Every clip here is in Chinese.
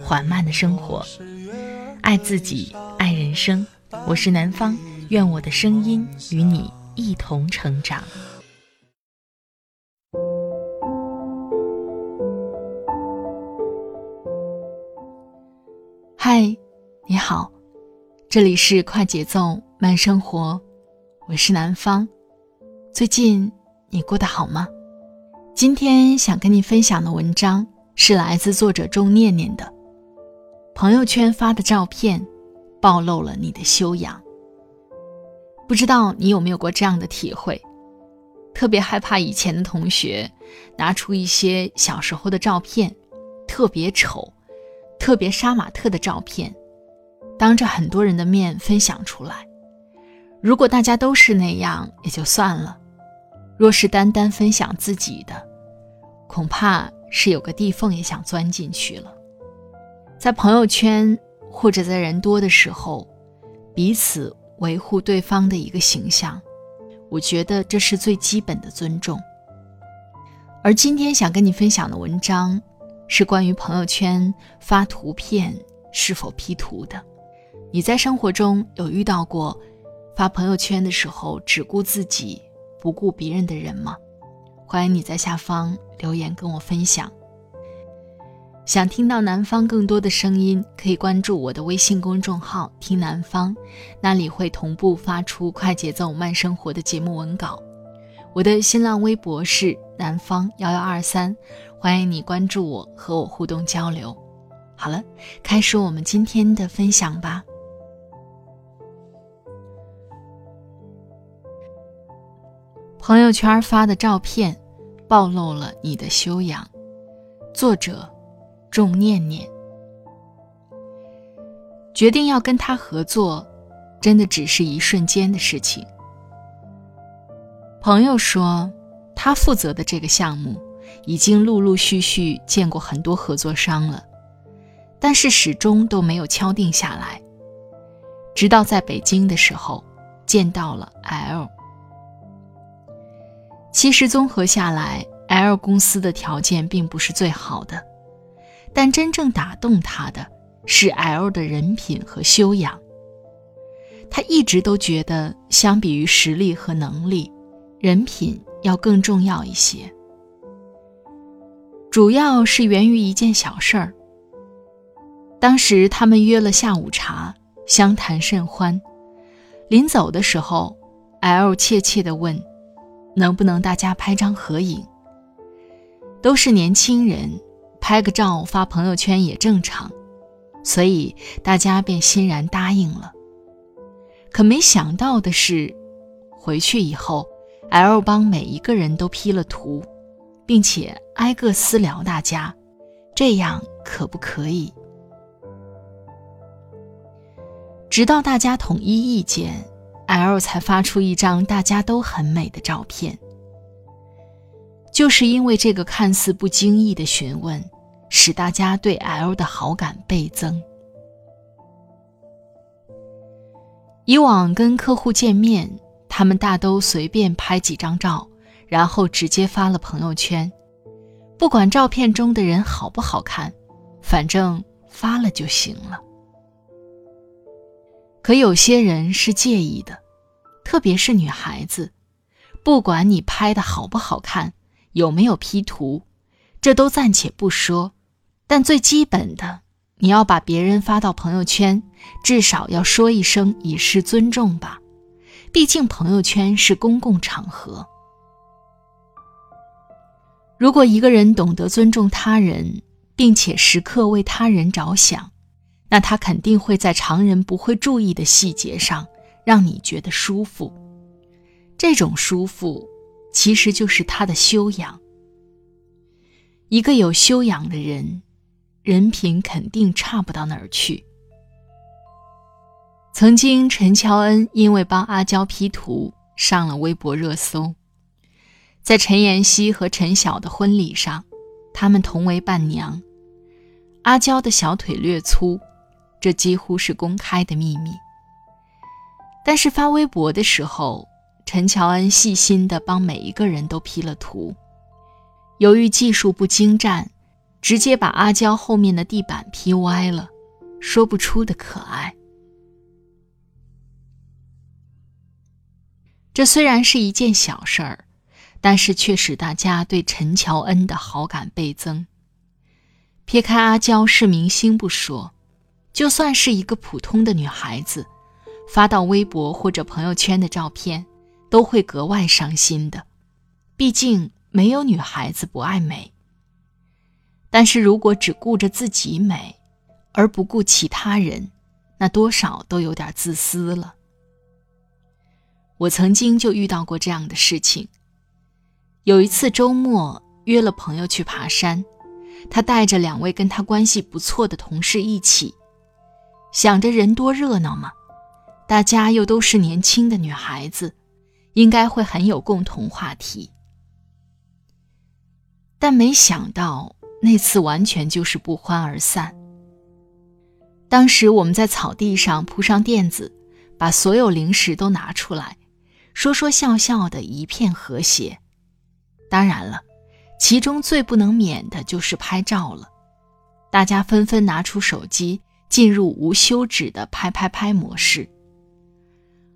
缓慢的生活，爱自己，爱人生。我是南方，愿我的声音与你一同成长。嗨，你好，这里是快节奏慢生活，我是南方。最近你过得好吗？今天想跟你分享的文章是来自作者钟念念的。朋友圈发的照片，暴露了你的修养。不知道你有没有过这样的体会？特别害怕以前的同学拿出一些小时候的照片，特别丑、特别杀马特的照片，当着很多人的面分享出来。如果大家都是那样也就算了，若是单单分享自己的，恐怕是有个地缝也想钻进去了。在朋友圈或者在人多的时候，彼此维护对方的一个形象，我觉得这是最基本的尊重。而今天想跟你分享的文章，是关于朋友圈发图片是否 P 图的。你在生活中有遇到过发朋友圈的时候只顾自己不顾别人的人吗？欢迎你在下方留言跟我分享。想听到南方更多的声音，可以关注我的微信公众号“听南方”，那里会同步发出快节奏慢生活的节目文稿。我的新浪微博是南方幺幺二三，欢迎你关注我，和我互动交流。好了，开始我们今天的分享吧。朋友圈发的照片，暴露了你的修养。作者。仲念念决定要跟他合作，真的只是一瞬间的事情。朋友说，他负责的这个项目已经陆陆续续见过很多合作商了，但是始终都没有敲定下来。直到在北京的时候，见到了 L。其实综合下来，L 公司的条件并不是最好的。但真正打动他的是 L 的人品和修养。他一直都觉得，相比于实力和能力，人品要更重要一些。主要是源于一件小事儿。当时他们约了下午茶，相谈甚欢。临走的时候，L 怯怯地问：“能不能大家拍张合影？”都是年轻人。拍个照发朋友圈也正常，所以大家便欣然答应了。可没想到的是，回去以后，L 帮每一个人都 P 了图，并且挨个私聊大家，这样可不可以？直到大家统一意见，L 才发出一张大家都很美的照片。就是因为这个看似不经意的询问。使大家对 L 的好感倍增。以往跟客户见面，他们大都随便拍几张照，然后直接发了朋友圈，不管照片中的人好不好看，反正发了就行了。可有些人是介意的，特别是女孩子，不管你拍的好不好看，有没有 P 图，这都暂且不说。但最基本的，你要把别人发到朋友圈，至少要说一声以示尊重吧。毕竟朋友圈是公共场合。如果一个人懂得尊重他人，并且时刻为他人着想，那他肯定会在常人不会注意的细节上让你觉得舒服。这种舒服，其实就是他的修养。一个有修养的人。人品肯定差不到哪儿去。曾经，陈乔恩因为帮阿娇 P 图上了微博热搜。在陈妍希和陈晓的婚礼上，他们同为伴娘。阿娇的小腿略粗，这几乎是公开的秘密。但是发微博的时候，陈乔恩细心地帮每一个人都 P 了图。由于技术不精湛，直接把阿娇后面的地板 P 歪了，说不出的可爱。这虽然是一件小事儿，但是却使大家对陈乔恩的好感倍增。撇开阿娇是明星不说，就算是一个普通的女孩子，发到微博或者朋友圈的照片，都会格外伤心的。毕竟没有女孩子不爱美。但是如果只顾着自己美，而不顾其他人，那多少都有点自私了。我曾经就遇到过这样的事情。有一次周末约了朋友去爬山，他带着两位跟他关系不错的同事一起，想着人多热闹嘛，大家又都是年轻的女孩子，应该会很有共同话题。但没想到那次完全就是不欢而散。当时我们在草地上铺上垫子，把所有零食都拿出来。说说笑笑的一片和谐，当然了，其中最不能免的就是拍照了。大家纷纷拿出手机，进入无休止的拍拍拍模式。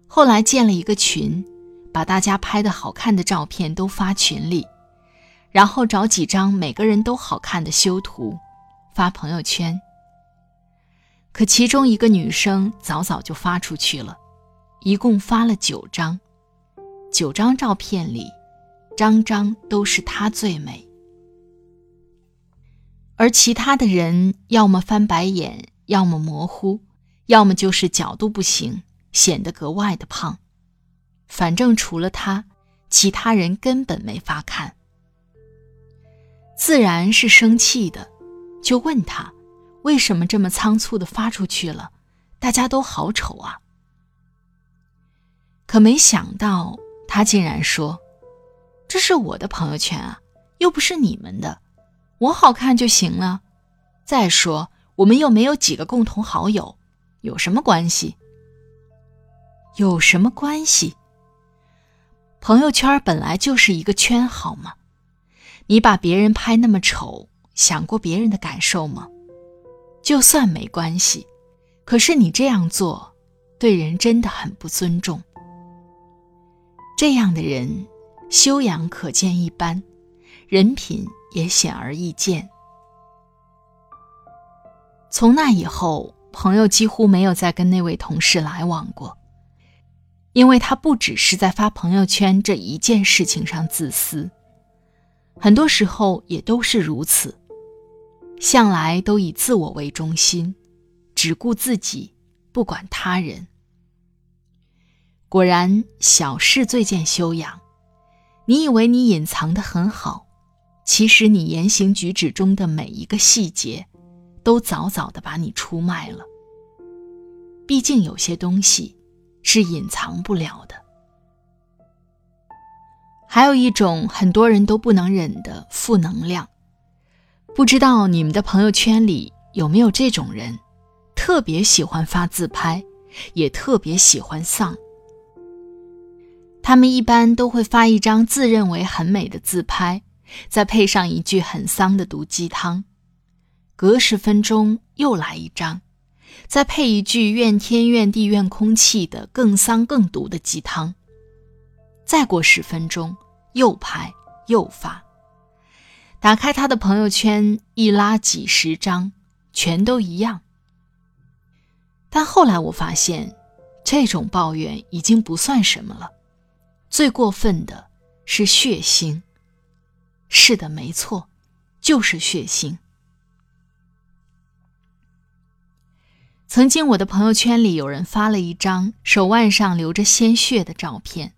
后来建了一个群，把大家拍的好看的照片都发群里，然后找几张每个人都好看的修图，发朋友圈。可其中一个女生早早就发出去了，一共发了九张。九张照片里，张张都是她最美，而其他的人要么翻白眼，要么模糊，要么就是角度不行，显得格外的胖。反正除了她，其他人根本没法看。自然是生气的，就问他为什么这么仓促的发出去了，大家都好丑啊。可没想到。他竟然说：“这是我的朋友圈啊，又不是你们的，我好看就行了。再说我们又没有几个共同好友，有什么关系？有什么关系？朋友圈本来就是一个圈，好吗？你把别人拍那么丑，想过别人的感受吗？就算没关系，可是你这样做，对人真的很不尊重。”这样的人，修养可见一斑，人品也显而易见。从那以后，朋友几乎没有再跟那位同事来往过，因为他不只是在发朋友圈这一件事情上自私，很多时候也都是如此，向来都以自我为中心，只顾自己，不管他人。果然，小事最见修养。你以为你隐藏的很好，其实你言行举止中的每一个细节，都早早的把你出卖了。毕竟有些东西是隐藏不了的。还有一种很多人都不能忍的负能量，不知道你们的朋友圈里有没有这种人，特别喜欢发自拍，也特别喜欢丧。他们一般都会发一张自认为很美的自拍，再配上一句很丧的毒鸡汤，隔十分钟又来一张，再配一句怨天怨地怨空气的更丧更毒的鸡汤，再过十分钟又拍又发，打开他的朋友圈一拉几十张，全都一样。但后来我发现，这种抱怨已经不算什么了。最过分的是血腥。是的，没错，就是血腥。曾经我的朋友圈里有人发了一张手腕上流着鲜血的照片，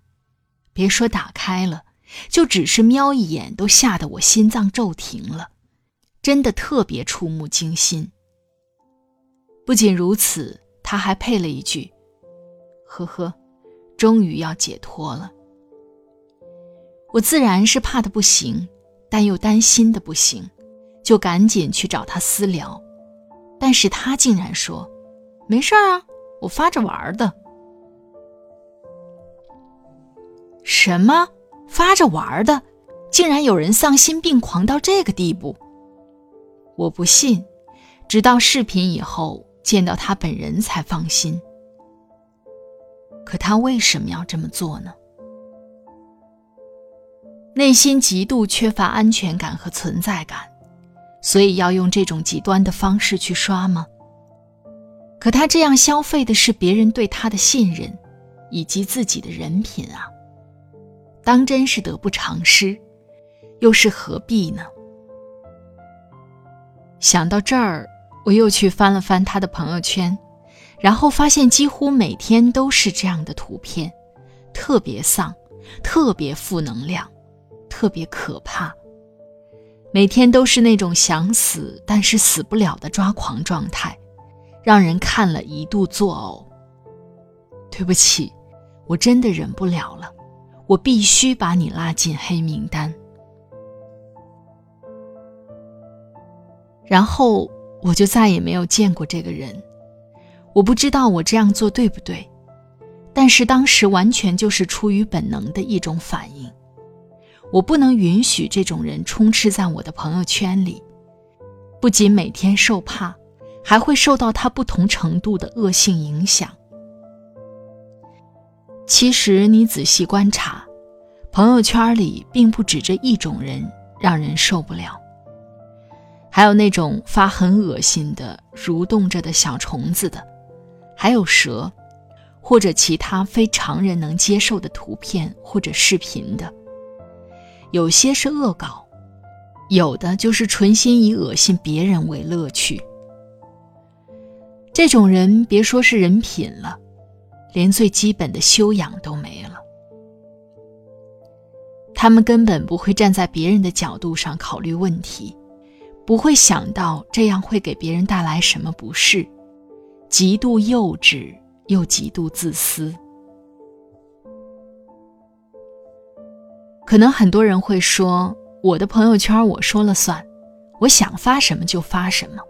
别说打开了，就只是瞄一眼都吓得我心脏骤停了。真的特别触目惊心。不仅如此，他还配了一句：“呵呵，终于要解脱了。”我自然是怕的不行，但又担心的不行，就赶紧去找他私聊。但是他竟然说：“没事啊，我发着玩的。”什么？发着玩的？竟然有人丧心病狂到这个地步？我不信，直到视频以后。见到他本人才放心。可他为什么要这么做呢？内心极度缺乏安全感和存在感，所以要用这种极端的方式去刷吗？可他这样消费的是别人对他的信任，以及自己的人品啊！当真是得不偿失，又是何必呢？想到这儿。我又去翻了翻他的朋友圈，然后发现几乎每天都是这样的图片，特别丧，特别负能量，特别可怕。每天都是那种想死但是死不了的抓狂状态，让人看了一度作呕。对不起，我真的忍不了了，我必须把你拉进黑名单。然后。我就再也没有见过这个人，我不知道我这样做对不对，但是当时完全就是出于本能的一种反应。我不能允许这种人充斥在我的朋友圈里，不仅每天受怕，还会受到他不同程度的恶性影响。其实你仔细观察，朋友圈里并不止这一种人让人受不了。还有那种发很恶心的蠕动着的小虫子的，还有蛇，或者其他非常人能接受的图片或者视频的。有些是恶搞，有的就是纯心以恶心别人为乐趣。这种人别说是人品了，连最基本的修养都没了。他们根本不会站在别人的角度上考虑问题。不会想到这样会给别人带来什么不适，极度幼稚又极度自私。可能很多人会说：“我的朋友圈我说了算，我想发什么就发什么。”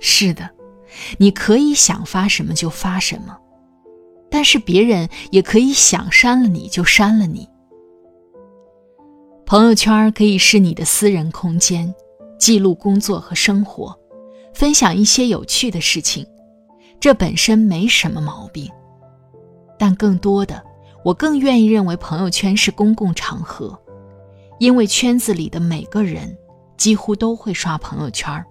是的，你可以想发什么就发什么，但是别人也可以想删了你就删了你。朋友圈可以是你的私人空间。记录工作和生活，分享一些有趣的事情，这本身没什么毛病。但更多的，我更愿意认为朋友圈是公共场合，因为圈子里的每个人几乎都会刷朋友圈。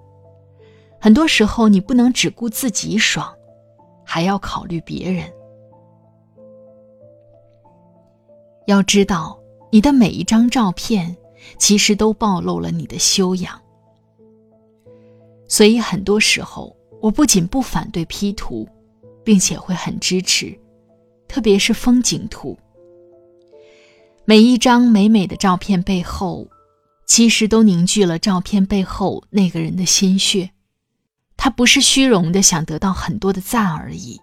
很多时候，你不能只顾自己爽，还要考虑别人。要知道，你的每一张照片，其实都暴露了你的修养。所以很多时候，我不仅不反对 P 图，并且会很支持，特别是风景图。每一张美美的照片背后，其实都凝聚了照片背后那个人的心血。他不是虚荣的想得到很多的赞而已，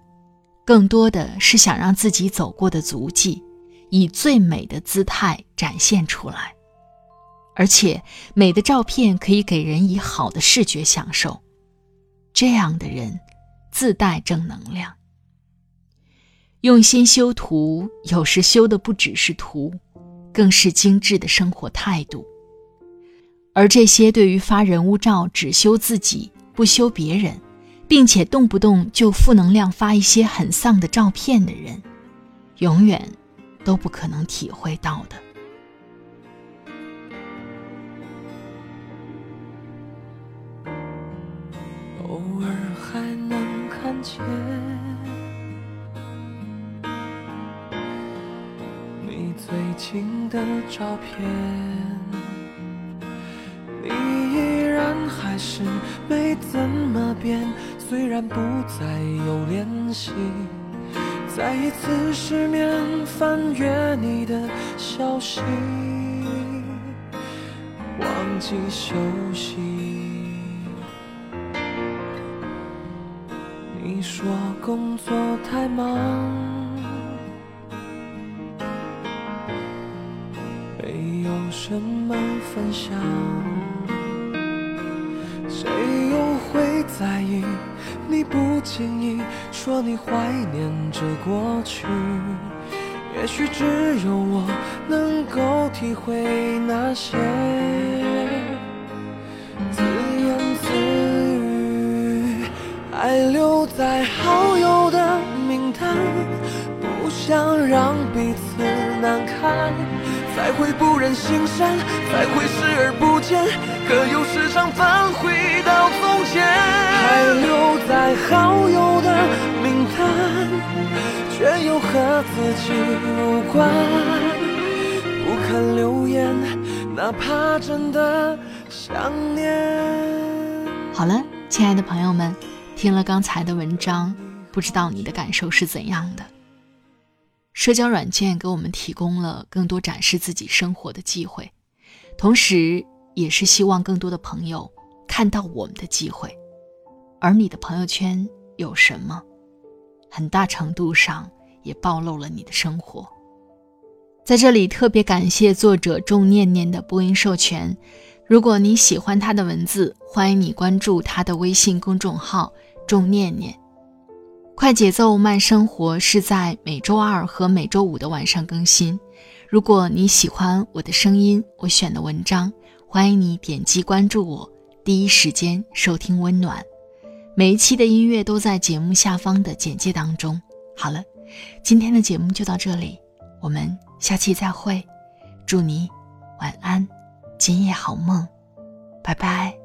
更多的是想让自己走过的足迹，以最美的姿态展现出来。而且，美的照片可以给人以好的视觉享受，这样的人自带正能量。用心修图，有时修的不只是图，更是精致的生活态度。而这些对于发人物照只修自己不修别人，并且动不动就负能量发一些很丧的照片的人，永远都不可能体会到的。偶尔还能看见你最近的照片，你依然还是没怎么变，虽然不再有联系。再一次失眠翻阅你的消息忘记休息。你说工作太忙没有什么分享。在意？你不经意说你怀念着过去，也许只有我能够体会那些自言自语。还留在好友的名单，不想让彼此难堪，才会不忍心删，才会视而不见，可又时常返回到从前。还留在好友的名单，却又和自己无关，不肯留言，哪怕真的想念。好了，亲爱的朋友们。听了刚才的文章，不知道你的感受是怎样的？社交软件给我们提供了更多展示自己生活的机会，同时也是希望更多的朋友看到我们的机会。而你的朋友圈有什么，很大程度上也暴露了你的生活。在这里特别感谢作者仲念念的播音授权。如果你喜欢他的文字，欢迎你关注他的微信公众号。仲念念，快节奏慢生活是在每周二和每周五的晚上更新。如果你喜欢我的声音，我选的文章，欢迎你点击关注我，第一时间收听温暖。每一期的音乐都在节目下方的简介当中。好了，今天的节目就到这里，我们下期再会。祝你晚安，今夜好梦，拜拜。